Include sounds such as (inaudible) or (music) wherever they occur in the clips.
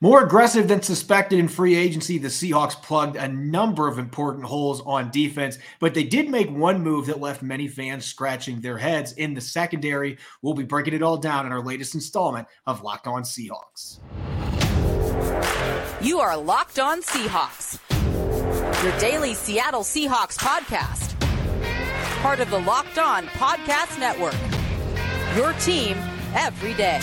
More aggressive than suspected in free agency, the Seahawks plugged a number of important holes on defense, but they did make one move that left many fans scratching their heads in the secondary. We'll be breaking it all down in our latest installment of Locked On Seahawks. You are Locked On Seahawks, your daily Seattle Seahawks podcast, part of the Locked On Podcast Network. Your team every day.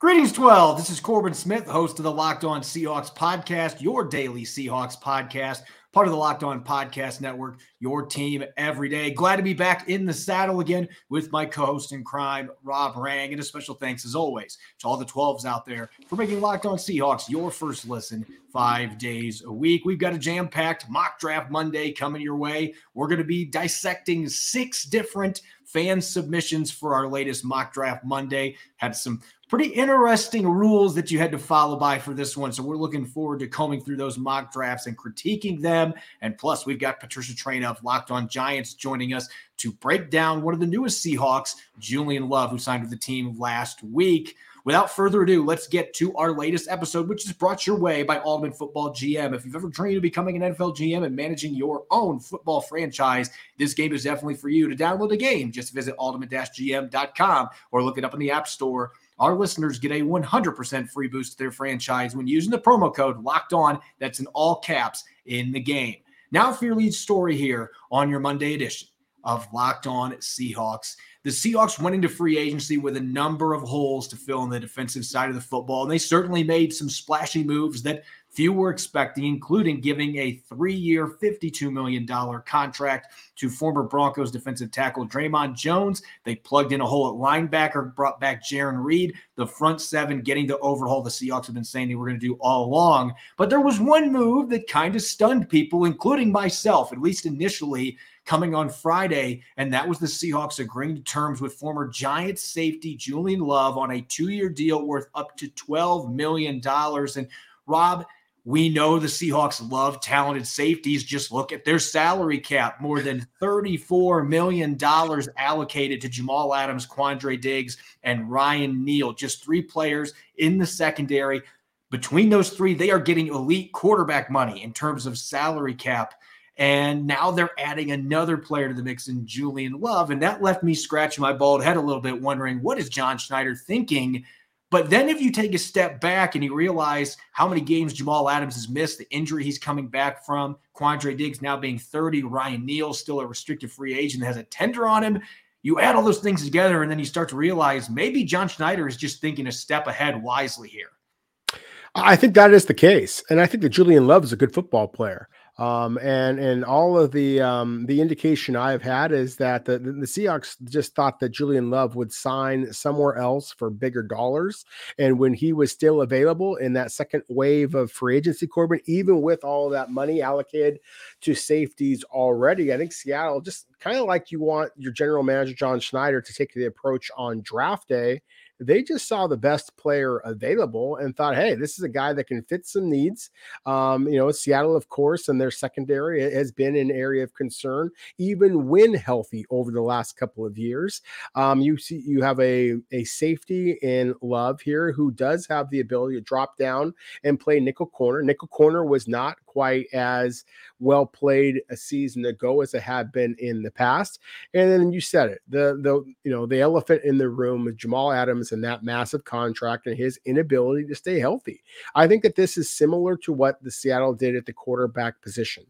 Greetings, 12. This is Corbin Smith, host of the Locked On Seahawks podcast, your daily Seahawks podcast, part of the Locked On Podcast Network, your team every day. Glad to be back in the saddle again with my co host in crime, Rob Rang. And a special thanks, as always, to all the 12s out there for making Locked On Seahawks your first listen five days a week. We've got a jam packed mock draft Monday coming your way. We're going to be dissecting six different fan submissions for our latest mock draft Monday. Had some pretty interesting rules that you had to follow by for this one. So we're looking forward to combing through those mock drafts and critiquing them. And plus, we've got Patricia Traina of Locked On Giants joining us to break down one of the newest Seahawks, Julian Love, who signed with the team last week. Without further ado, let's get to our latest episode, which is brought your way by Ultimate Football GM. If you've ever dreamed of becoming an NFL GM and managing your own football franchise, this game is definitely for you. To download the game, just visit ultimate-gm.com or look it up in the App Store our listeners get a 100% free boost to their franchise when using the promo code locked on. That's in all caps in the game. Now, for your lead story here on your Monday edition of Locked On Seahawks. The Seahawks went into free agency with a number of holes to fill on the defensive side of the football, and they certainly made some splashy moves that few were expecting, including giving a three year, $52 million contract to former Broncos defensive tackle Dre'Mont Jones. They plugged in a hole at linebacker, brought back Jarran Reed, the front seven, getting the overhaul the Seahawks have been saying they were going to do all along. But there was one move that kind of stunned people, including myself, at least initially coming on Friday, and that was the Seahawks agreeing to terms with former Giants safety Julian Love on a two year deal worth up to $12 million. And Rob, we know the Seahawks love talented safeties. Just look at their salary cap more than $34 million allocated to Jamal Adams, Quandre Diggs, and Ryan Neal. Just three players in the secondary. Between those three, they are getting elite quarterback money in terms of salary cap. And now they're adding another player to the mix in Julian Love. And that left me scratching my bald head a little bit, wondering what is John Schneider thinking but then if you take a step back and you realize how many games Jamal Adams has missed, the injury he's coming back from, Quandre Diggs now being 30, Ryan Neal still a restricted free agent has a tender on him. You add all those things together and then you start to realize maybe John Schneider is just thinking a step ahead wisely here. I think that is the case. And I think that Julian Love is a good football player. Um, and and all of the um, the indication I've had is that the, the Seahawks just thought that Julian Love would sign somewhere else for bigger dollars. And when he was still available in that second wave of free agency, Corbin, even with all of that money allocated to safeties already, I think Seattle just kind of like you want your general manager John Schneider to take the approach on draft day they just saw the best player available and thought, hey, this is a guy that can fit some needs. Um, you know, Seattle, of course, and their secondary has been an area of concern, even when healthy over the last couple of years. Um, you see, you have a, a safety in Love here who does have the ability to drop down and play nickel corner. Nickel corner was not quite as well played a season ago as it had been in the past. And then you said it, the the you know the elephant in the room with Jamal Adams and that massive contract and his inability to stay healthy. I think that this is similar to what the Seattle did at the quarterback position.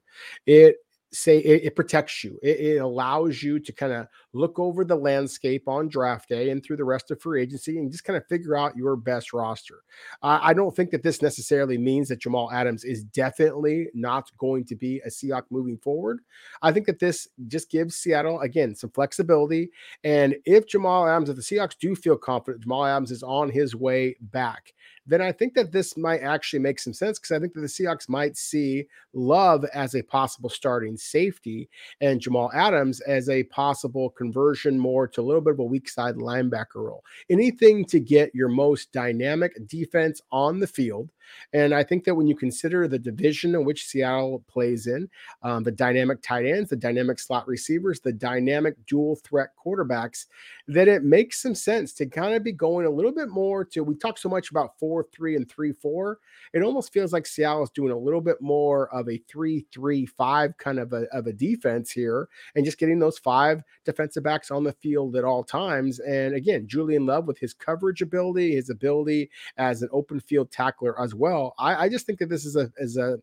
It say it, it protects you. It, it, allows you to kind of look over the landscape on draft day and through the rest of free agency and just kind of figure out your best roster. Uh, I don't think that this necessarily means that Jamal Adams is definitely not going to be a Seahawk moving forward. I think that this just gives Seattle again some flexibility. And if Jamal Adams, if the Seahawks do feel confident Jamal Adams is on his way back, then I think that this might actually make some sense because I think that the Seahawks might see Love as a possible starting safety and Jamal Adams as a possible conversion more to a little bit of a weak side linebacker role. Anything to get your most dynamic defense on the field And I think that when you consider the division in which Seattle plays in, um, the dynamic tight ends, the dynamic slot receivers, the dynamic dual threat quarterbacks, that it makes some sense to kind of be going a little bit more to. We talk so much about four, three, and three, four. It almost feels like Seattle is doing a little bit more of a three, three, five kind of a, of a defense here and just getting those five defensive backs on the field at all times. And again, Julian Love with his coverage ability, his ability as an open field tackler as well. I, I just think that this is a is a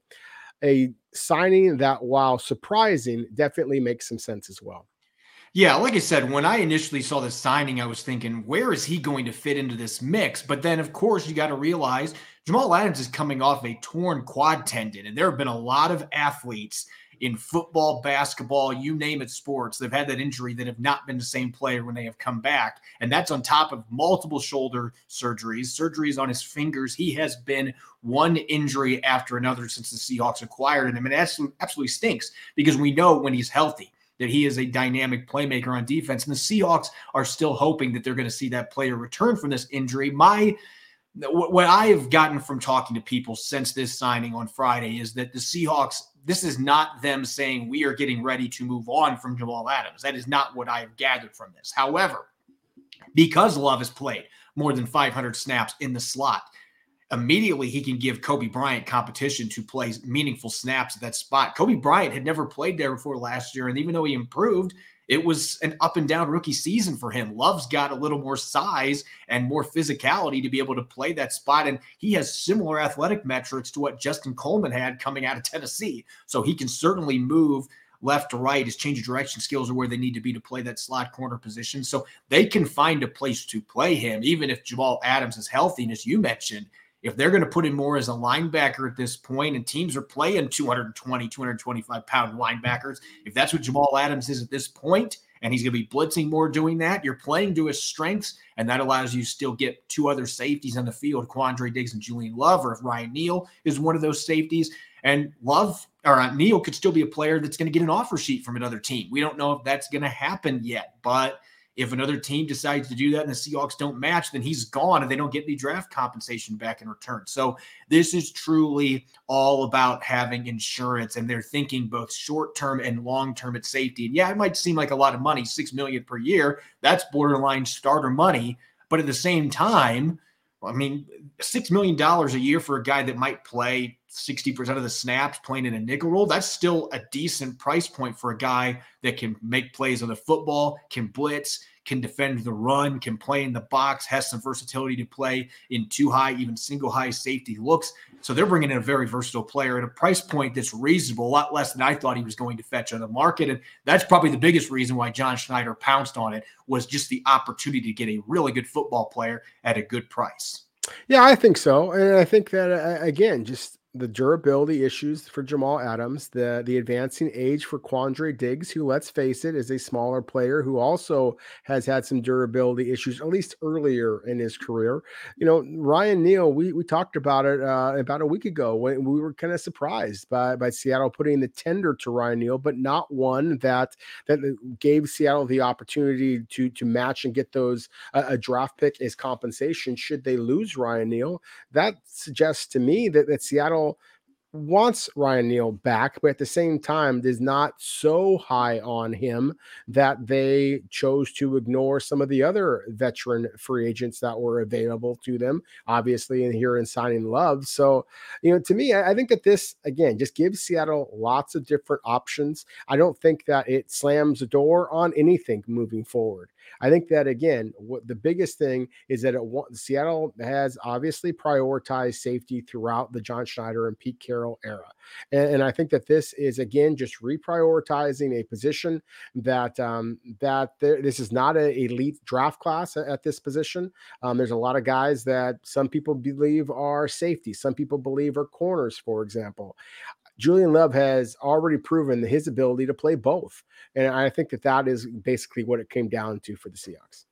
a signing that, while surprising, definitely makes some sense as well. Yeah, like I said, when I initially saw the signing, I was thinking, where is he going to fit into this mix? But then, of course, you got to realize Jamal Adams is coming off a torn quad tendon, and there have been a lot of athletes in football, basketball, you name it, sports. They've had that injury that have not been the same player when they have come back. And that's on top of multiple shoulder surgeries, surgeries on his fingers. He has been one injury after another since the Seahawks acquired him. And it absolutely, stinks because we know when he's healthy that he is a dynamic playmaker on defense. And the Seahawks are still hoping that they're going to see that player return from this injury. My what I have gotten from talking to people since this signing on Friday is that the Seahawks this is not them saying we are getting ready to move on from Jamal Adams. That is not what I have gathered from this. However, because Love has played more than 500 snaps in the slot, immediately he can give Coby Bryant competition to play meaningful snaps at that spot. Coby Bryant had never played there before last year, and even though he improved, it was an up and down rookie season for him. Love's got a little more size and more physicality to be able to play that spot. And he has similar athletic metrics to what Justin Coleman had coming out of Tennessee. So he can certainly move left to right. His change of direction skills are where they need to be to play that slot corner position. So they can find a place to play him, even if Jamal Adams is healthy. And as you mentioned, if they're going to put him more as a linebacker at this point and teams are playing 220 225 pound linebackers if that's what jamal adams is at this point and he's going to be blitzing more doing that you're playing to his strengths and that allows you to still get two other safeties on the field quandre diggs and julian love or if ryan neal is one of those safeties. And love or uh, neal could still be a player that's going to get an offer sheet from another team. We don't know if that's going to happen yet but if another team decides to do that and the Seahawks don't match, then he's gone and they don't get any draft compensation back in return. So this is truly all about having insurance and they're thinking both short term and long term at safety. And yeah, it might seem like a lot of money, six million per year. That's borderline starter money. But at the same time, I mean, six million dollars a year for a guy that might play 60% of the snaps playing in a nickel role, that's still a decent price point for a guy that can make plays on the football, can blitz, can defend the run, can play in the box, has some versatility to play in two high, even single high safety looks. So they're bringing in a very versatile player at a price point that's reasonable, a lot less than I thought he was going to fetch on the market. And that's probably the biggest reason why John Schneider pounced on it was just the opportunity to get a really good football player at a good price. Yeah, I think so. And I think that, uh, again, just the durability issues for Jamal Adams, the the advancing age for Quandre Diggs, who let's face it is a smaller player who also has had some durability issues at least earlier in his career. You know, Ryan Neal, we we talked about it uh, about a week ago when we were kind of surprised by by Seattle putting the tender to Ryan Neal, but not one that that gave Seattle the opportunity to to match and get those uh, a draft pick as compensation should they lose Ryan Neal. That suggests to me that that Seattle wants Ryan Neal back, but at the same time is not so high on him that they chose to ignore some of the other veteran free agents that were available to them, obviously, and here in signing Love. So, you know, to me, I think that this again just gives Seattle lots of different options. I don't think that it slams the door on anything moving forward. I think that again, what the biggest thing is that it Seattle has obviously prioritized safety throughout the John Schneider and Pete Carroll era, and, and I think that this is again just reprioritizing a position that um, that there, this is not an elite draft class at, at this position. Um, there's a lot of guys that some people believe are safety, some people believe are corners, for example. Julian Love has already proven his ability to play both. And I think that that is basically what it came down to for the Seahawks.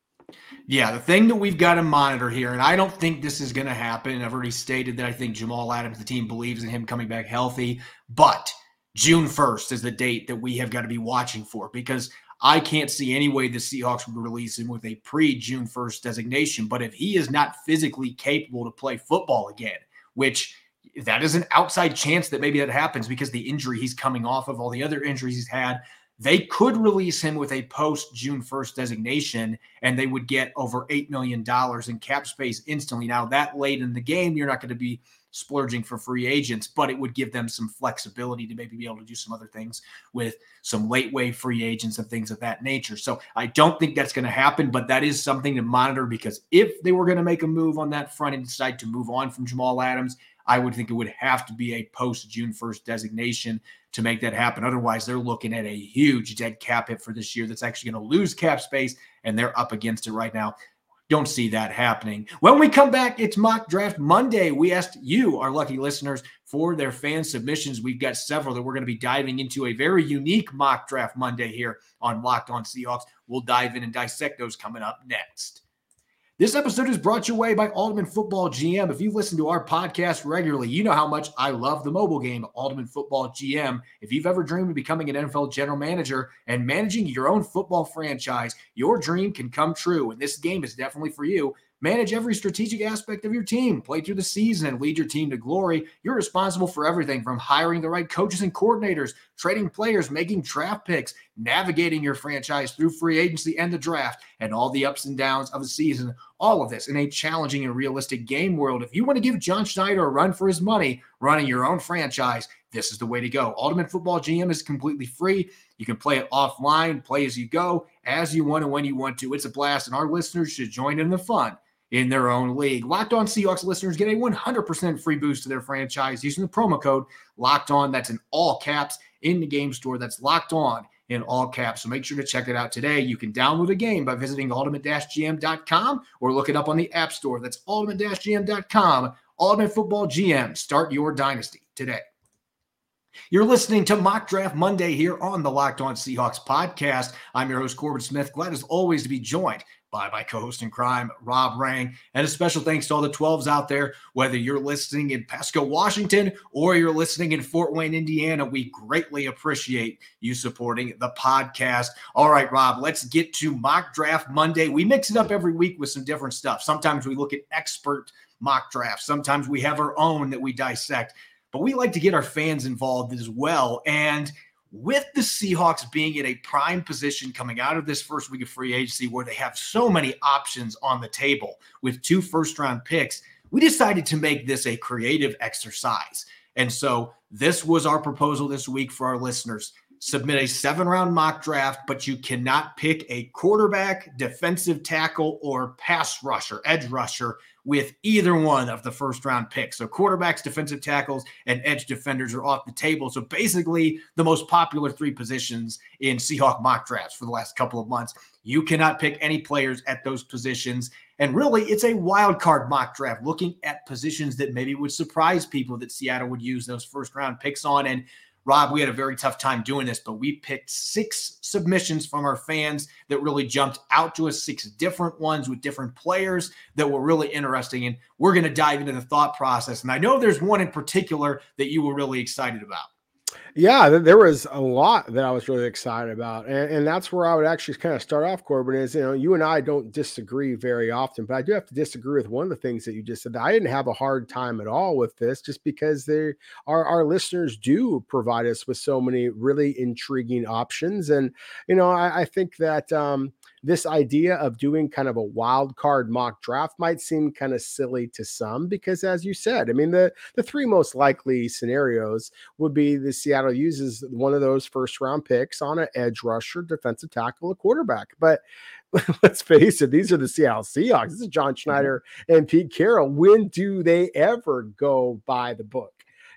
Yeah, the thing that we've got to monitor here, and I don't think this is going to happen. I've already stated that I think Jamal Adams, the team believes in him coming back healthy, but June 1st is the date that we have got to be watching for because I can't see any way the Seahawks would release him with a pre June 1st designation. But if he is not physically capable to play football again, which that is an outside chance that maybe that happens because the injury he's coming off of, all the other injuries he's had. They could release him with a post June 1st designation and they would get over $8 million in cap space instantly. Now, that late in the game, you're not going to be splurging for free agents, but it would give them some flexibility to maybe be able to do some other things with some late wave free agents and things of that nature. So I don't think that's going to happen, but that is something to monitor because if they were going to make a move on that front and decide to move on from Jamal Adams, I would think it would have to be a post June 1st designation to make that happen. Otherwise, they're looking at a huge dead cap hit for this year that's actually going to lose cap space, and they're up against it right now. Don't see that happening. When we come back, it's mock draft Monday. We asked you, our lucky listeners, for their fan submissions. We've got several that we're going to be diving into a very unique mock draft Monday here on Locked On Seahawks. We'll dive in and dissect those coming up next. This episode is brought your way by Ultimate Football GM. If you listen to our podcast regularly, you know how much I love the mobile game, Ultimate Football GM. If you've ever dreamed of becoming an NFL general manager and managing your own football franchise, your dream can come true. And this game is definitely for you. Manage every strategic aspect of your team, play through the season, and lead your team to glory. You're responsible for everything from hiring the right coaches and coordinators, trading players, making draft picks, navigating your franchise through free agency and the draft, and all the ups and downs of a season. All of this in a challenging and realistic game world. If you want to give John Schneider a run for his money running your own franchise, this is the way to go. Ultimate Football GM is completely free. You can play it offline, play as you go, as you want and when you want to. It's a blast, and our listeners should join in the fun in their own league. Locked On Seahawks listeners get a 100% free boost to their franchise using the promo code Locked On. That's in all caps in the game store. That's Locked On in all caps. So make sure to check it out today. You can download a game by visiting ultimate-gm.com or look it up on the App Store. That's ultimate-gm.com. Ultimate Football GM. Start your dynasty today. You're listening to Mock Draft Monday here on the Locked On Seahawks podcast. I'm your host, Corbin Smith. Glad as always to be joined by my co-host in crime, Rob Rang. And a special thanks to all the 12s out there, whether you're listening in Pasco, Washington, or you're listening in Fort Wayne, Indiana. We greatly appreciate you supporting the podcast. All right, Rob, let's get to mock draft Monday. We mix it up every week with some different stuff. Sometimes we look at expert mock drafts. Sometimes we have our own that we dissect, but we like to get our fans involved as well. And with the Seahawks being in a prime position coming out of this first week of free agency where they have so many options on the table with two first round picks, we decided to make this a creative exercise. And so this was our proposal this week for our listeners. Submit a seven round mock draft, but you cannot pick a quarterback, defensive tackle, or pass rusher, edge rusher with either one of the first round picks. So quarterbacks, defensive tackles, and edge defenders are off the table. So basically, the most popular three positions in Seahawk mock drafts for the last couple of months. You cannot pick any players at those positions. And really, it's a wild card mock draft looking at positions that maybe would surprise people that Seattle would use those first round picks on. And Rob, we had a very tough time doing this, but we picked six submissions from our fans that really jumped out to us, six different ones with different players that were really interesting. And we're going to dive into the thought process. And I know there's one in particular that you were really excited about. Yeah, there was a lot that I was really excited about, and, and, that's where I would actually kind of start off. Corbin is, you know, you and I don't disagree very often, but I do have to disagree with one of the things that you just said. I didn't have a hard time at all with this, just because they our our listeners do provide us with so many really intriguing options, and you know, I, I think that um, this idea of doing kind of a wild card mock draft might seem kind of silly to some because as you said i mean the the three most likely scenarios would be the seattle uses one of those first round picks on an edge rusher defensive tackle a quarterback. But (laughs) let's face it these are the seattle seahawks. This is john mm-hmm. schneider and pete carroll. When do they ever go by the book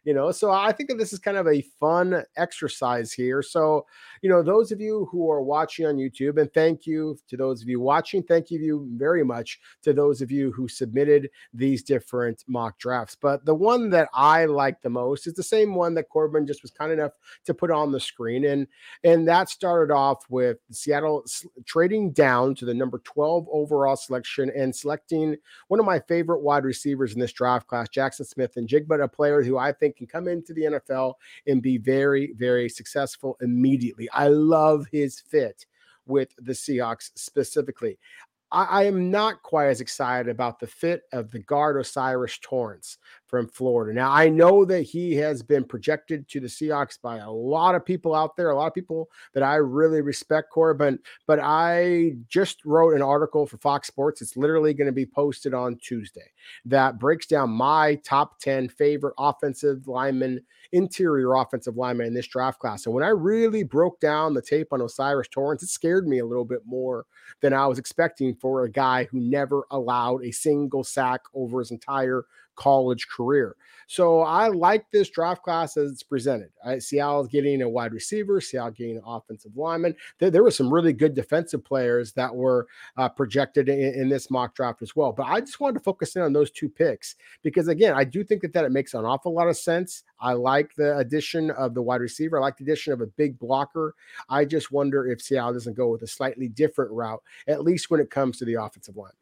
you know so i think that this is kind of a fun exercise here. So you know those of you who are watching on youtube and thank you to those of you watching thank you very much to those of you who submitted these different mock drafts. But the one that i like the most is the same one that corbin just was kind enough to put on the screen and and that started off with seattle trading down to the number 12 overall selection and selecting one of my favorite wide receivers in this draft class jackson Smith-Njigba a player who i think can come into the NFL and be very, very successful immediately. I love his fit with the Seahawks specifically. I, am not quite as excited about the fit of the guard O'Cyrus Torrence from Florida. Now, I know that he has been projected to the Seahawks by a lot of people out there, a lot of people that I really respect, Corbin. But I just wrote an article for Fox Sports. It's literally going to be posted on Tuesday that breaks down my top 10 favorite offensive linemen, interior offensive linemen in this draft class. And when I really broke down the tape on O'Cyrus Torrence, it scared me a little bit more than I was expecting for a guy who never allowed a single sack over his entire college career. So I like this draft class as it's presented. I, Seattle getting a wide receiver, Seattle getting an offensive lineman. There, there were some really good defensive players that were uh, projected in, in, this mock draft as well. But I just wanted to focus in on those two picks because, again, I do think that, that it makes an awful lot of sense. I like the addition of the wide receiver. I like the addition of a big blocker. I just wonder if Seattle doesn't go with a slightly different route, at least when it comes to the offensive line.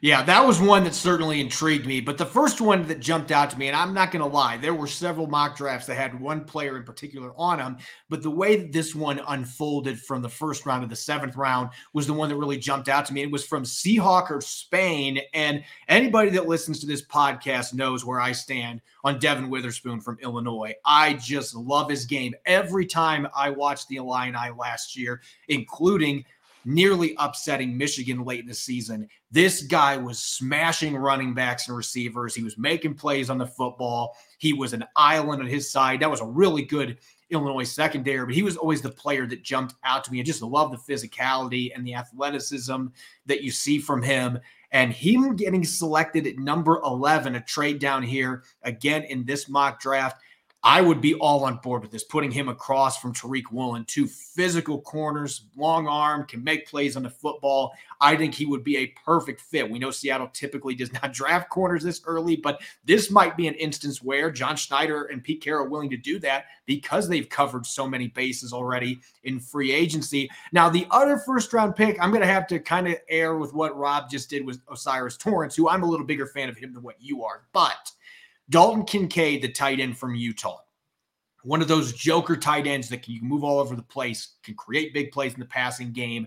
Yeah, that was one that certainly intrigued me. But the first one that jumped out to me, and I'm not going to lie, there were several mock drafts that had one player in particular on them. But the way that this one unfolded from the first round to the seventh round was the one that really jumped out to me. It was from Seahawker Spain. And anybody that listens to this podcast knows where I stand on Devon Witherspoon from Illinois. I just love his game. Every time I watched the Illini last year, including nearly upsetting Michigan late in the season. This guy was smashing running backs and receivers. He was making plays on the football. He was an island on his side. That was a really good Illinois secondary, but he was always the player that jumped out to me. I just love the physicality and the athleticism that you see from him. And him getting selected at number 11, a trade down here again in this mock draft I would be all on board with this, putting him across from Tariq Woolen, two physical corners, long arm, can make plays on the football. I think he would be a perfect fit. We know Seattle typically does not (laughs) draft corners this early, but this might be an instance where John Schneider and Pete Carroll are willing to do that because they've covered so many bases already in free agency. Now, the other first round pick, I'm going to have to kind of air with what Rob just did with O'Cyrus Torrence, who I'm a little bigger fan of him than what you are, but Dalton Kincaid, the tight end from Utah, one of those joker tight ends that can move all over the place, can create big plays in the passing game.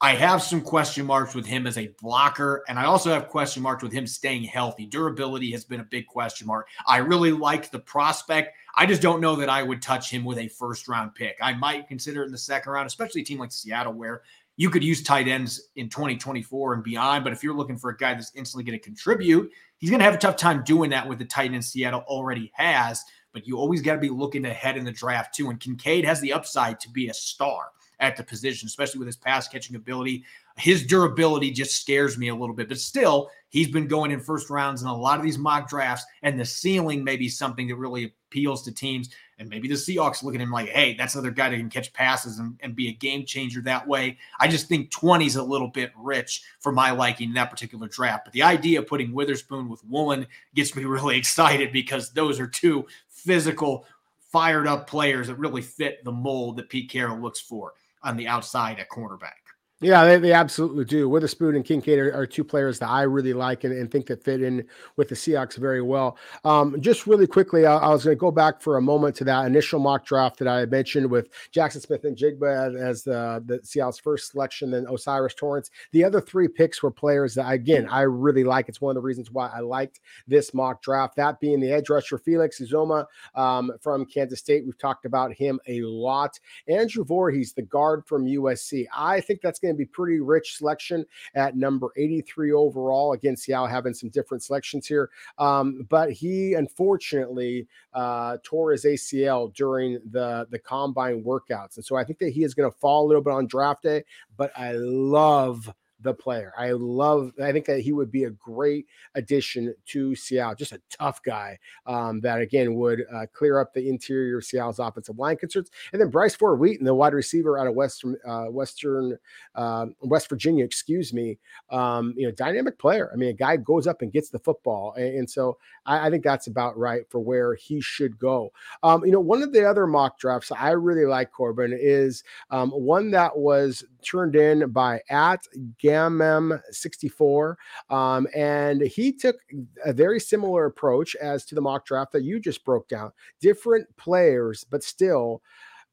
I have some question marks with him as a blocker, and I also have question marks with him staying healthy. Durability has been a big question mark. I really like the prospect. I just don't know that I would touch him with a first round pick. I might consider it in the second round, especially a team like Seattle, where you could use tight ends in 2024 and beyond. But if you're looking for a guy that's instantly going to contribute, he's going to have a tough time doing that with the tight end Seattle already has. But you always got to be looking ahead in the draft too. And Kincaid has the upside to be a star at the position, especially with his pass catching ability. His durability just scares me a little bit, but still, he's been going in first rounds in a lot of these mock drafts, and the ceiling may be something that really appeals to teams. And maybe the Seahawks look at him like, hey, that's another guy that can catch passes and, and be a game changer that way. I just think 20 is a little bit rich for my liking in that particular draft. But the idea of putting Witherspoon with Woolen gets me (laughs) really excited because those are two physical, fired up players that really fit the mold that Pete Carroll looks for on the outside at cornerback. Yeah, they, they absolutely do. Witherspoon and Kincaid are, are, two players that I really like and, and, think that fit in with the Seahawks very well. Um, just really quickly, I, I was going to go back for a moment to that initial mock draft that I mentioned with Jackson Smith-Njigba as the, the Seattle's first selection, then O'Cyrus Torrence. The other three picks were players that, again, I really like. It's one of the reasons why I liked this mock draft. That being the edge rusher Felix Uzomah um, from Kansas State. We've talked about him a lot. Andrew Voorhees, the guard from USC. I think that's going to be pretty rich selection at number 83 overall. Again, Seattle having some different selections here. Um, but he unfortunately uh, tore his ACL during the, the combine workouts. And so I think that he is going to fall a little bit on draft day, but I love the player. I love, I think that he would be a great addition to Seattle. Just a tough guy um, that, again, would uh, clear up the interior of Seattle's offensive line concerns. And then Bryce Ford Wheaton, the wide receiver out of Western, uh, Western, uh, West Virginia, excuse me, um, you know, dynamic player. I mean, a guy goes up and gets the football. And, and so I, I, think that's about right for where he should go. Um, you know, one of the other mock drafts I really like, Corbin, is um, one that was turned in by at Gammem64. Um, and he took a very similar approach as to the mock draft that you just broke down. Different players, but still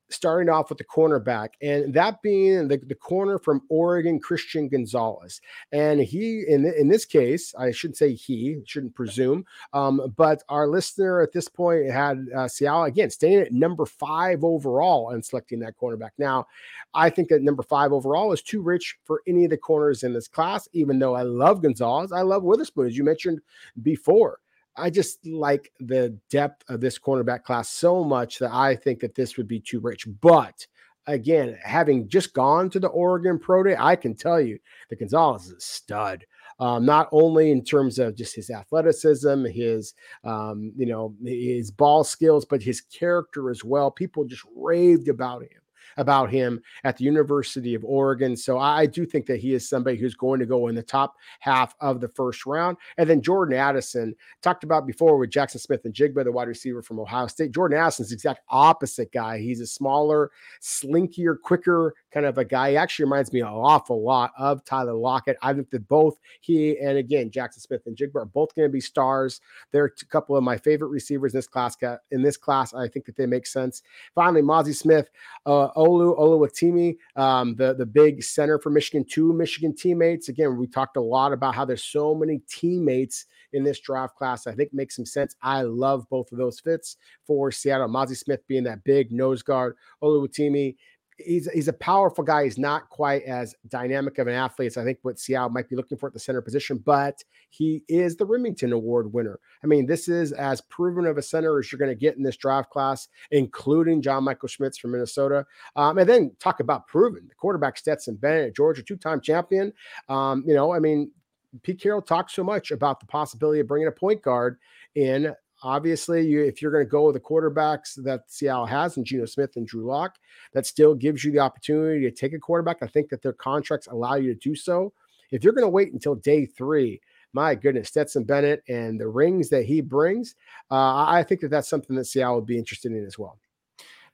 starting off with the cornerback, and that being the, the corner from Oregon, Christian Gonzalez. And he, in, in this case, I shouldn't say he, shouldn't presume, um, but our listener at this point had uh, Seattle again staying at number five overall and selecting that cornerback. Now, I think that number five overall is too rich for any of the corners in this class, even though I love Gonzalez. I love Witherspoon, as you mentioned before. I just like the depth of this cornerback class so much that I think that this would be too rich. But again, having just gone to the Oregon Pro Day, I can tell you that Gonzalez is a stud. Um, not only in terms of just his athleticism, his um, you know his ball skills, but his character as well. People just raved about him about him at the University of Oregon. So I do think that he is somebody who's going to go in the top half of the first round. And then Jordan Addison, talked about before with Jackson Smith-Njigba, the wide receiver from Ohio State. Jordan Addison's the exact opposite guy. He's a smaller, slinkier, quicker kind of a guy. He actually reminds me an awful lot of Tyler Lockett. I think that both he and again Jackson Smith-Njigba are both going to be stars. They're a couple of my favorite receivers in this class. In this class, I think that they make sense. Finally, Mazi Smith, uh, Olu Oluwatimi, um, the the big center for Michigan, two Michigan teammates. Again, we talked a lot about how there's so many teammates in this draft class. I think makes some sense. I love both of those fits for Seattle. Mazi Smith being that big nose guard, Oluwatimi he's he's a powerful guy. He's not quite as dynamic of an athlete as I think what Seattle might be looking for at the center position, but he is the Remington Award winner. I mean, this is as proven of a center as you're going to get in this draft class, including John Michael Schmitz from Minnesota. Um, and then talk about proven the quarterback Stetson Bennett, Georgia, two-time champion. Um, you know, I mean, Pete Carroll talks so much about the possibility of bringing a point guard in Obviously, you, if you're going to go with the quarterbacks that Seattle has and Geno Smith and Drew Lock, that still gives you the opportunity to take a quarterback. I think that their contracts allow you to do so. If you're going to wait until day three, my goodness, Stetson Bennett and the rings that he brings, uh, I think that that's something that Seattle would be interested in as well.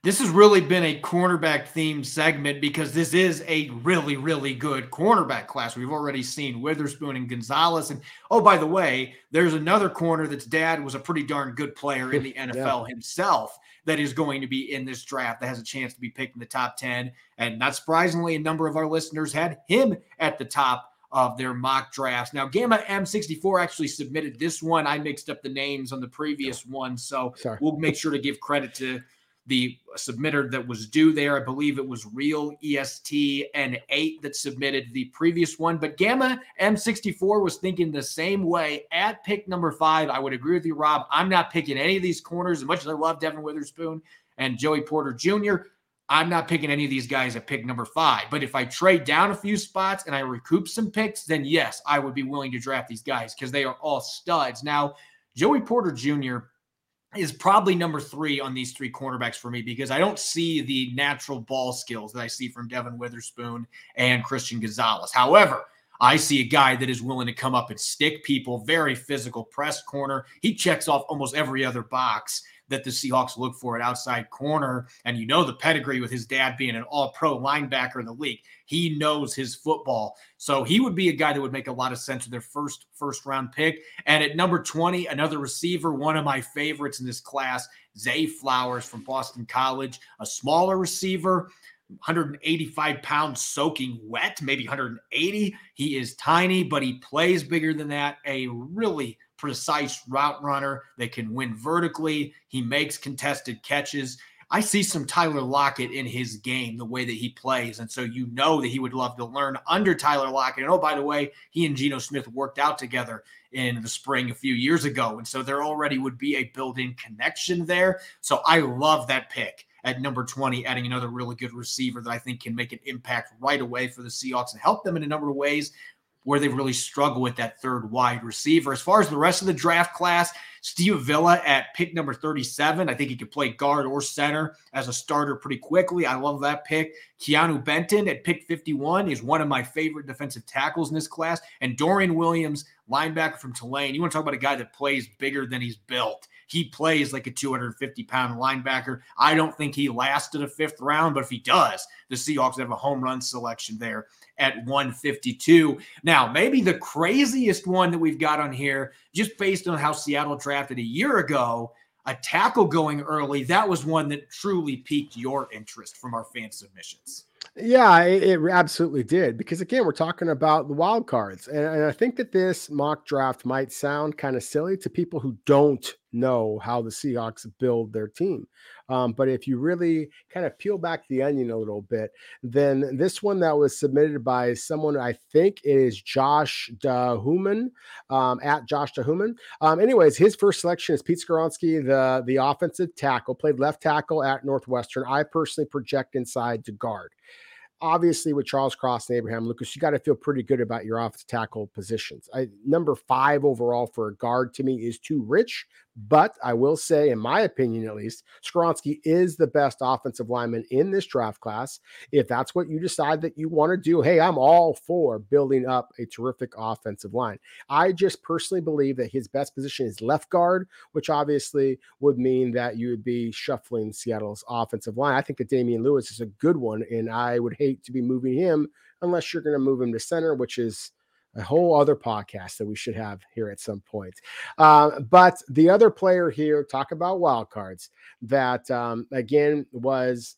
This has really been a cornerback themed segment because this is a really, really good cornerback class. We've already seen Witherspoon and Gonzalez. And oh, by the way, there's another corner that's dad was a pretty darn good player in the NFL (laughs) yeah. himself that is going to be in this draft that has a chance to be picked in the top 10. And not surprisingly, a number of our listeners had him at the top of their mock drafts. Now, Gamma M64 actually submitted this one. I mixed up the names on the previous one. So Sorry. we'll make sure to give credit to the submitter that was due there. I believe it was Real EST and 8 that submitted the previous one. But Gamma M64 was thinking the same way at pick number five. I would agree with you, Rob. I'm not picking any of these corners as much as I love Devon Witherspoon and Joey Porter Jr. I'm not picking any of these guys at pick number five. But if I trade down a few spots and I recoup some picks, then yes, I would be willing to draft these guys because they are all studs. Now, Joey Porter Jr is probably number three on these three cornerbacks for me because I don't see the natural ball skills that I see from Devon Witherspoon and Christian Gonzalez. However, I see a guy that is willing to come up and stick people, very physical press corner. He checks off almost every other box that the Seahawks look for at outside corner. And you know the pedigree with his dad being an all pro linebacker in the league. He knows his football. So he would be a guy that would make a lot of sense with their first first round pick. And at number 20, another receiver, one of my favorites in this class, Zay Flowers from Boston College, a smaller receiver. 185 pounds soaking wet, maybe 180. He is tiny, but he plays bigger than that. A really precise route runner that can win vertically. He makes contested catches. I see some Tyler Lockett in his game, the way that he plays. And so you know that he would love to learn under Tyler Lockett. And oh, by the way, he and Geno Smith worked out together in the spring a few years ago. And so there already would be a built in connection there. So I love that pick at number 20, adding another really good receiver that I think can make an impact right away for the Seahawks and help them in a number of ways where they really struggle with that third wide receiver. As far as the rest of the draft class, Steve Avila at pick number 37. I think he could play guard or center as a starter pretty quickly. I love that pick. Keanu Benton at pick 51 is one of my favorite defensive tackles in this class. And Dorian Williams, linebacker from Tulane. You want to talk about a guy that plays bigger than he's built. He plays like a 250 pound linebacker. I don't think he lasted a fifth round, but if he does, the Seahawks have a home run selection there at 152. Now, maybe the craziest one that we've got on here, just based on how Seattle drafted a year ago, a tackle going early, that was one that truly piqued your interest from our fan submissions. Yeah, it, absolutely did. Because again, we're talking about the wild cards. And I think that this mock draft might sound kind of silly to people who don't know how the Seahawks build their team. Um, but if you really kind of peel back the onion a little bit, then this one that was submitted by someone, I think is Josh Dahuman, um, at Josh Dahuman. Um, anyways, his first selection is Pete Skoronski, the, the offensive tackle, played left tackle at Northwestern. I personally project inside to guard obviously with Charles Cross and Abraham Lucas, you got to feel pretty good about your offensive tackle positions. I, number five overall for a guard to me is too rich, but I will say, in my opinion at least, Skoronski is the best offensive lineman in this draft class. If that's what you decide that you want to do, hey, I'm all for building up a terrific offensive line. I just personally believe that his best position is left guard, which obviously would mean that you would be shuffling Seattle's offensive line. I think that Damien Lewis is a good one, and I would hate to be moving him unless you're going to move him to center, which is a whole other podcast that we should have here at some point. Uh, but the other player here, talk about wild cards, that um, again was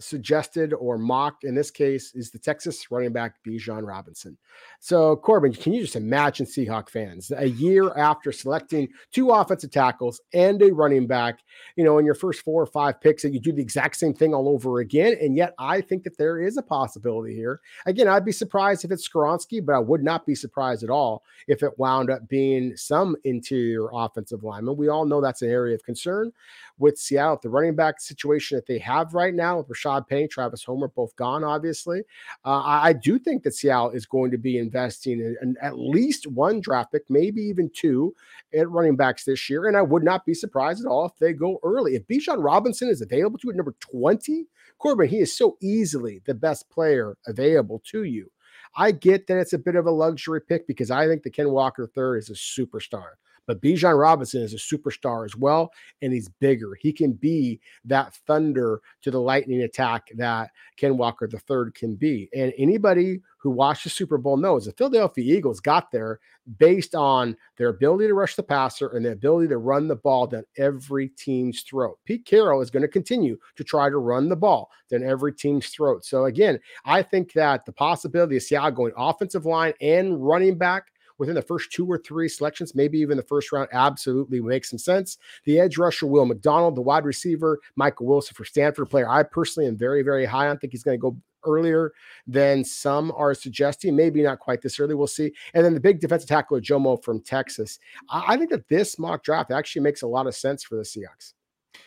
suggested or mocked in this case is the Texas running back Bijan Robinson. So, Corbin, can you just imagine Seahawk fans a year after selecting two offensive tackles and a running back, you know, in your first four or five picks, that you do the exact same thing all over again? And yet, I think that there is a possibility here. Again, I'd be surprised if it's Skoronski, but I would not be surprised at all if it wound up being some interior offensive lineman. We all know that's an area of concern with Seattle, the running back situation that they have right now with Rashaad Penny, Travis Homer, both gone, obviously. Uh, I, I, do think that Seattle is going to be investing in, in, at least one draft pick, maybe even two at running backs this year. And I would not be surprised at all if they go early. If Bijan Robinson is available to at number 20, Corbin, he is so easily the best player available to you. I get that it's a bit of a luxury pick because I think the Ken Walker third is a superstar. But Bijan Robinson is a superstar as well, and he's bigger. He can be that thunder to the lightning attack that Ken Walker III can be. And anybody who watched the Super Bowl knows the Philadelphia Eagles got there based on their ability to rush the passer and the ability to run the ball down every team's throat. Pete Carroll is going to continue to try to run the ball down every team's throat. So again, I think that the possibility of Seattle going offensive line and running back within the first two or three selections, maybe even the first round, absolutely makes some sense. The edge rusher, Will McDonald, the wide receiver, Michael Wilson for Stanford player. I personally am very, very high on. think he's going to go earlier than some are suggesting. Maybe not quite this early. We'll see. And then the big defensive tackle, Jomo from Texas. I think that this mock draft actually makes a lot of sense for the Seahawks.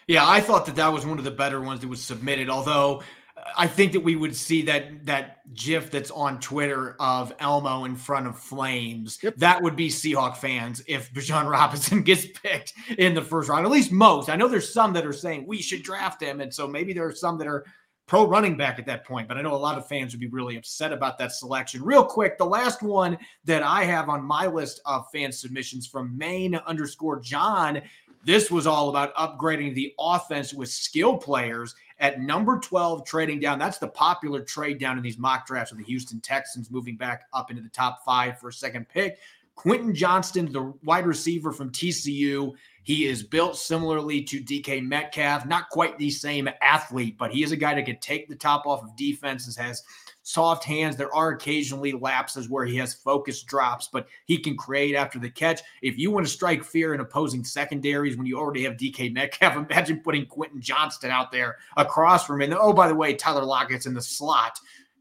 Yeah, I thought that that was one of the better ones that was submitted. Although I think that we would see that that GIF that's on Twitter of Elmo in front of flames. Yep. That would be Seahawk fans if Bijan (laughs) Robinson gets picked in the first round. At least most. I know there's some that are saying we should draft him, and so maybe there are some that are pro running back at that point. But I know a lot of fans would be really upset about that selection. Real quick, the last one that I have on my list of fan submissions from Maine underscore John. This was all about upgrading the offense with skill players at number 12, trading down. That's the popular trade down in these mock drafts of the Houston Texans moving back up into the top five for a second pick. Quentin Johnston, the wide receiver from TCU, he is built similarly to DK Metcalf, not quite the same athlete, but he is a guy that can take the top off of defenses, has soft hands. There are occasionally lapses where he has focus drops, but he can create after the catch. If you want to strike fear in opposing secondaries when you already have DK Metcalf, (laughs) imagine putting Quentin Johnston out there across from him. And oh, by the way, Tyler Lockett's in the slot.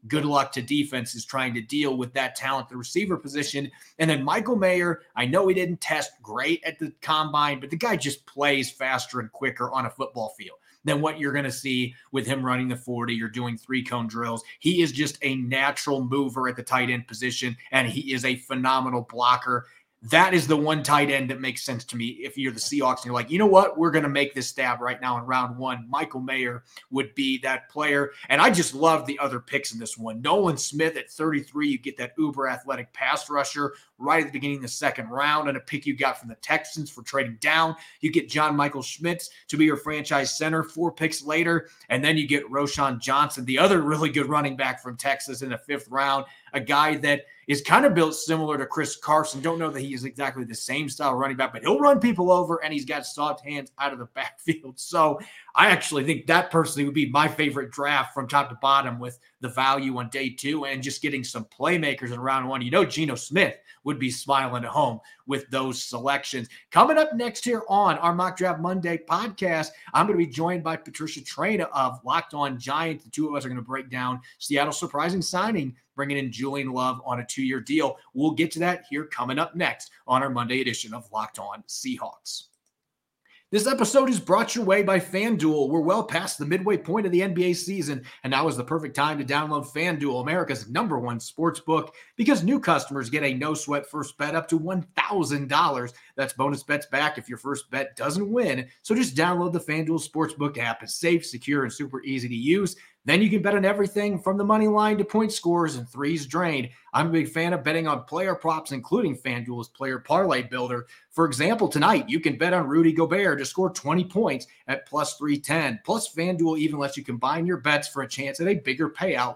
Good luck to defenses trying to deal with that talent, the receiver position. And then Michael Mayer, I know he didn't test great at the combine, but the guy just plays faster and quicker on a football field than what you're going to see with him running the 40 or doing three cone drills. He is just a natural mover at the tight end position, and he is a phenomenal blocker. That is the one tight end that makes sense to me. If you're the Seahawks and you're like, you know what, we're going to make this stab right now in round one. Michael Mayer would be that player. And I just love the other picks in this one. Nolan Smith at 33, you get that uber athletic pass rusher. right at the beginning of the second round and a pick you got from the Texans for trading down. You get John Michael Schmitz to be your franchise center four picks later. And then you get Roschon Johnson, the other really good running back from Texas in the fifth round, a guy that is kind of built similar to Chris Carson. Don't know that he is exactly the same style running back, but he'll run people over and he's got soft hands out of the (laughs) backfield. So I actually think that personally would be my favorite draft from top to bottom with the value on day two and just getting some playmakers in round one. You know, Geno Smith would be smiling at home with those selections. Coming up next here on our Mock Draft Monday podcast, I'm going to be joined by Patricia Traina of Locked On Giants. The two of us are going to break down Seattle's surprising signing, bringing in Julian Love on a two year deal. We'll get to that here coming up next on our Monday edition of Locked On Seahawks. This episode is brought your way by FanDuel. We're well past the midway point of the NBA season, and now is the perfect time to download FanDuel, America's number one sports book, because new customers get a no sweat first bet up to $1,000. That's bonus bets back if your first bet doesn't win. So just download the FanDuel Sportsbook app. It's safe, secure, and super easy to use. Then you can bet on everything from the money line to point scores and threes drained. I'm a big fan of betting on player props, including FanDuel's player parlay builder. For example, tonight you can bet on Rudy Gobert to score 20 points at plus 310. Plus, FanDuel even lets you combine your bets for a chance at a bigger payout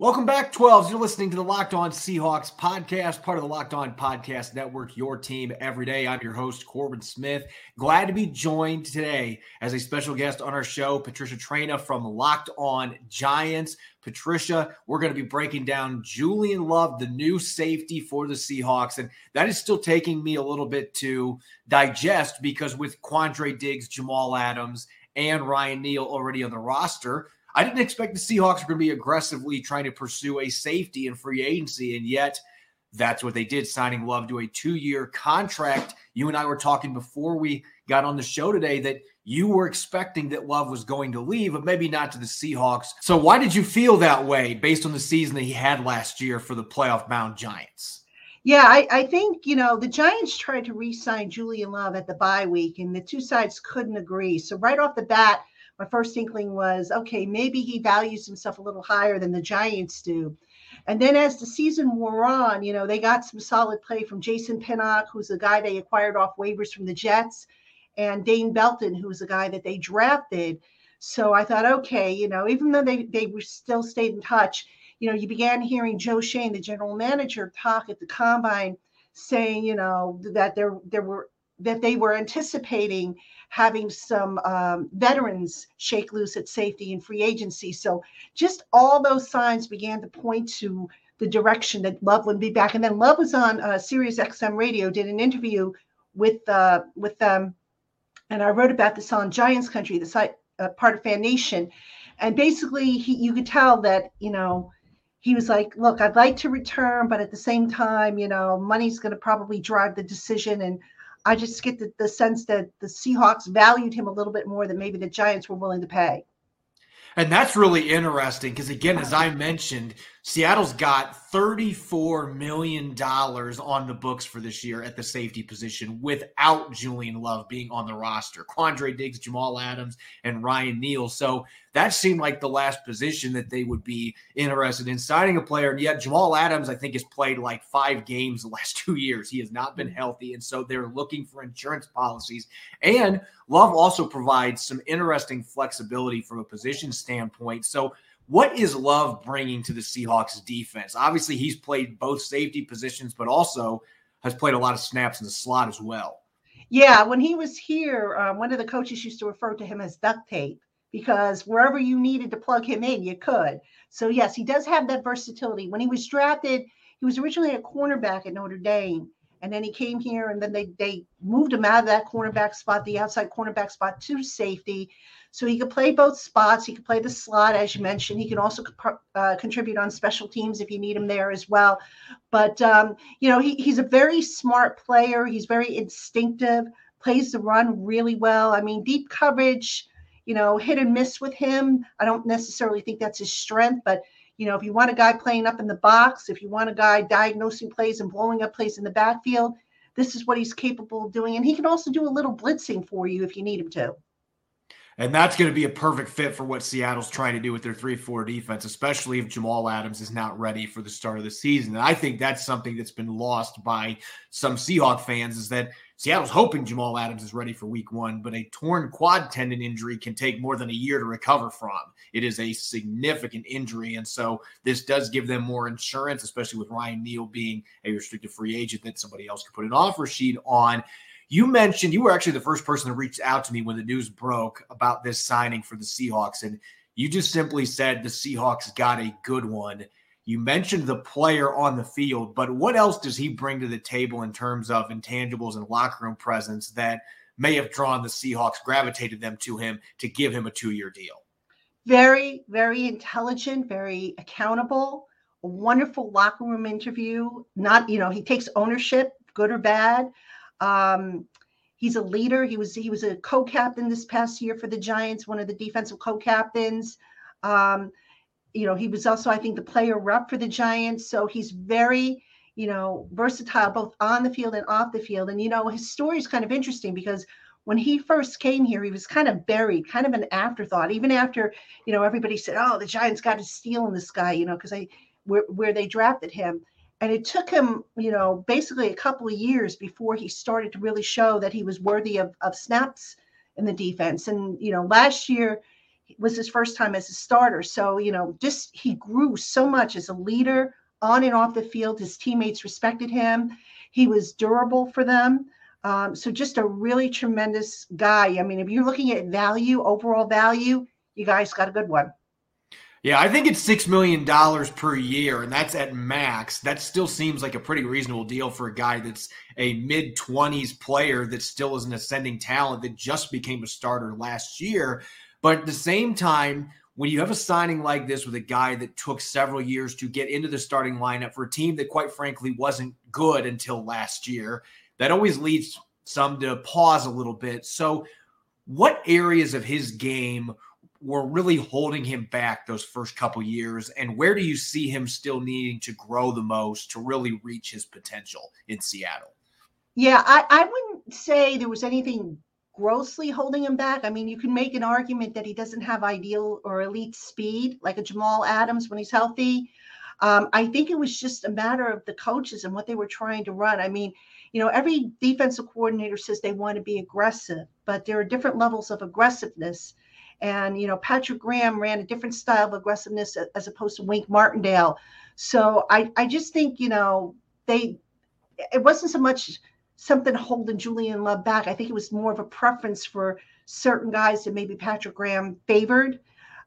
Welcome back, 12s. You're listening to the Locked On Seahawks podcast, part of the Locked On Podcast Network, your team every day. I'm your host, Corbin Smith. Glad to be joined today as a special guest on our show, Patricia Traina from Locked On Giants. Patricia, we're going to be breaking down Julian Love, the new safety for the Seahawks. And that is still taking me a little bit to digest because with Quandre Diggs, Jamal Adams, and Ryan Neal already on the roster, I didn't expect the Seahawks were going to be aggressively trying to pursue a safety in free agency, and yet that's what they did, signing Love to a two-year contract. You and I were talking before we got on the show today that you were expecting that Love was going to leave, but maybe not to the Seahawks. So why did you feel that way based on the season that he had last year for the playoff bound Giants? Yeah, I, I, think, you know, the Giants tried to re sign Julian Love at the bye week, and the two sides couldn't agree. So, right off the bat, my first inkling was okay, maybe he values himself a little higher than the Giants do. And then as the season wore on, you know, they got some solid play from Jason Pinnock, who's a guy they acquired off waivers from the Jets, and Dane Belton, who's a guy that they drafted. So I thought, okay, you know, even though they, they were still stayed in touch, you know, you began hearing Joe Schoen, the general manager, talk at the combine saying, you know, that there there were that they were anticipating having some um, veterans shake loose at safety and free agency. So just all those signs began to point to the direction that Love would be back. And then Love was on uh, Sirius XM Radio, did an interview with uh, with them, and I wrote about this on Giants Country, the site uh, part of Fan Nation, and basically he, you could tell that you know he was like, look, I'd like to return, but at the same time, you know, money's going to probably drive the decision, and I just get the, the sense that the Seahawks valued him a little bit more than maybe the Giants were willing to pay. And that's really interesting because, again, as I mentioned, Seattle's got $34 million on the books for this year at the safety position without Julian Love being on the roster. Quandre Diggs, Jamal Adams, and Ryan Neal. So that seemed like the last position that they would be interested in signing a player. And yet, Jamal Adams, I think, has played like five games the last (laughs) two years. He has not been healthy. And so they're looking for insurance policies. And Love also provides some interesting flexibility from a position standpoint. So what is Love bringing to the Seahawks defense? Obviously, he's played both safety positions, but also has played a lot of snaps in the slot as well. Yeah, when he was here, um, one of the coaches used to refer to him as duct tape because wherever you needed to plug him in, you could. So, yes, he does have that versatility. When he was drafted, he was originally a cornerback at Notre Dame. And then he came here, and then they they moved him out of that cornerback spot, the outside cornerback spot, to safety. So he could play both spots. He could play the slot, as you mentioned. He can also uh, contribute on special teams if you need him there as well. But, um, you know, he, he's a very smart player. He's very instinctive, plays the run really well. I mean, deep coverage, you know, hit and miss with him. I don't necessarily think that's his strength, but You know, if you want a guy playing up in the box, if you want a guy diagnosing plays and blowing up plays in the backfield, this is what he's capable of doing. And he can also do a little blitzing for you if you need him to. And that's going to be a perfect fit for what Seattle's trying to do with their 3 4 defense, especially if Jamal Adams is not ready for the start of the season. And I think that's something that's been lost by some Seahawk fans is that Seattle's hoping Jamal Adams is ready for week one, but a torn quad tendon injury can take more than a year to recover from. It is a significant injury. And so this does give them more insurance, especially with Ryan Neal being a restricted free agent that somebody else could put an offer sheet on. You mentioned you were actually the first person to reach out to me when the news broke about this signing for the Seahawks. And you just simply said the Seahawks got a good one. You mentioned the player on the field, but what else does he bring to the table in terms of intangibles and locker room presence that may have drawn the Seahawks, gravitated them to him to give him a two year deal? Very, very intelligent, very accountable, a wonderful locker room interview. Not, you know, he takes ownership, good or bad. Um, he's a leader. He was he was a co-captain this past year for the Giants, one of the defensive co-captains. Um, you know, he was also, I think, the player rep for the Giants. So he's very, you know, versatile both on the field and off the field. And you know, his story is kind of interesting because when he first came here, he was kind of buried, kind of an afterthought. Even after, you know, everybody said, "Oh, the Giants got a steal in this guy," you know, because they where, where they drafted him. And it took him, you know, basically a couple of years before he started to really show that he was worthy of, of snaps in the defense. And, you know, last year was his first time as a starter. So, you know, just he grew so much as a leader on and off the field. His teammates respected him. He was durable for them. Um, so just a really tremendous guy. I mean, if you're looking at value, overall value, you guys got a good one. Yeah, I think it's six million dollars per year, and that's at max. That still seems like a pretty reasonable deal for a guy that's a mid twenties player that still is an ascending talent that just became a starter last year. But at the same time, when you have a signing like this with a guy that took several years to get into the starting lineup for a team that, quite frankly, wasn't good until last year, that always leads some to pause a little bit. So, what areas of his game? were really holding him back those first couple years? And where do you see him still needing to grow the most to really reach his potential in Seattle? Yeah, I, I wouldn't say there was anything grossly holding him back. I mean, you can make an argument that he doesn't have ideal or elite speed like a Jamal Adams when he's healthy. Um, I think it was just a matter of the coaches and what they were trying to run. I mean, you know, every defensive coordinator says they want to be aggressive, but there are different levels of aggressiveness. And, you know, Patrick Graham ran a different style of aggressiveness as opposed to Wink Martindale. So I, I just think, you know, they, it wasn't so much something holding Julian Love back. I think it was more of a preference for certain guys that maybe Patrick Graham favored.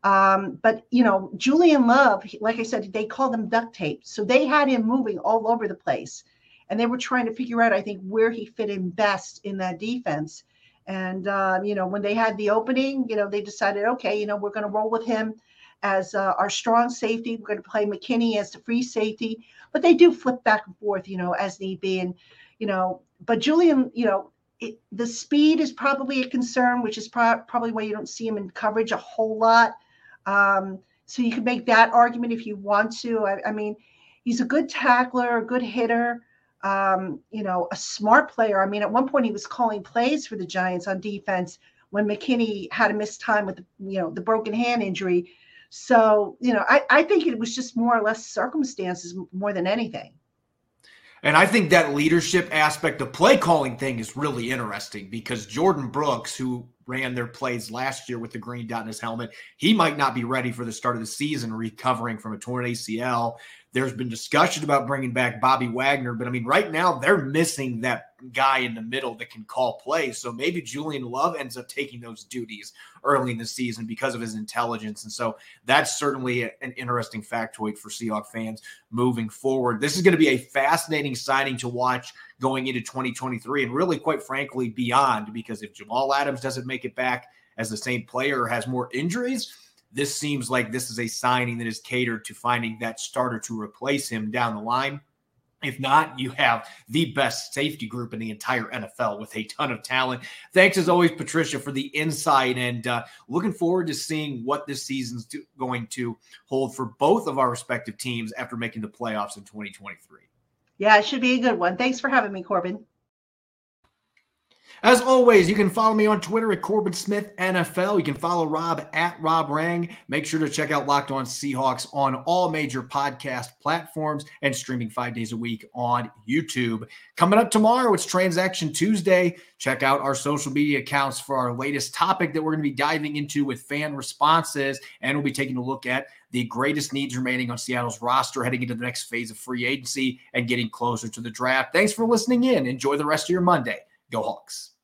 Um, but you know, Julian Love, like I said, they called him duct tape. So they had him moving all over the place. And they were trying to figure out, I think, where he fit in best in that defense. And uh, you know, when they had the opening, you know, they decided, okay, you know, we're going to roll with him as uh, our strong safety. We're going to play McKinney as the free safety, but they do flip back and forth, you know, as need be. And you know, but Julian, you know, it, the speed is probably a concern, which is pro- probably why you don't see him in coverage a whole lot. Um, so you can make that argument if you want to. I, I mean, he's a good tackler, a good hitter um, you know, a smart player. I mean, at one point he was calling plays for the Giants on defense when McKinney had a missed time with the, you know, the broken hand injury. So, you know, I, I think it was just more or less circumstances more than anything. And I think that leadership aspect, the play calling thing is really interesting because Jordyn Brooks, who ran their plays last year with the green dot in his helmet, he might not be ready for the start of the season recovering from a torn ACL. There's been discussion about bringing back Bobby Wagner, but I mean, right now they're missing that guy in the middle that can call plays. So maybe Julian Love ends up taking those duties early in the season because of his intelligence. And so that's certainly an interesting factoid for Seahawk fans moving forward. This is going to be a fascinating signing to watch going into 2023 and really, quite frankly, beyond because if Jamal Adams doesn't make it back as the same player or has more injuries, this seems like this is a signing that is catered to finding that starter to replace him down the line. If not, you have the best safety group in the entire NFL with a ton of talent. Thanks as always, Patricia, for the insight and uh, looking forward to seeing what this season's do- going to hold for both of our respective teams after making the playoffs in 2023. Yeah, it should be a good one. Thanks for having me, Corbin. As always, you can follow me on Twitter at Corbin Smith NFL. You can follow Rob at Rob Rang. Make sure to check out Locked On Seahawks on all major podcast platforms and streaming five days a week on YouTube. Coming up tomorrow, it's Transaction Tuesday. Check out our social media accounts for our latest topic that we're going to be diving into with fan responses. And we'll be taking a look at the greatest needs remaining on Seattle's roster heading into the next phase of free agency and getting closer to the draft. Thanks for listening in. Enjoy the rest of your Monday. Go Hawks.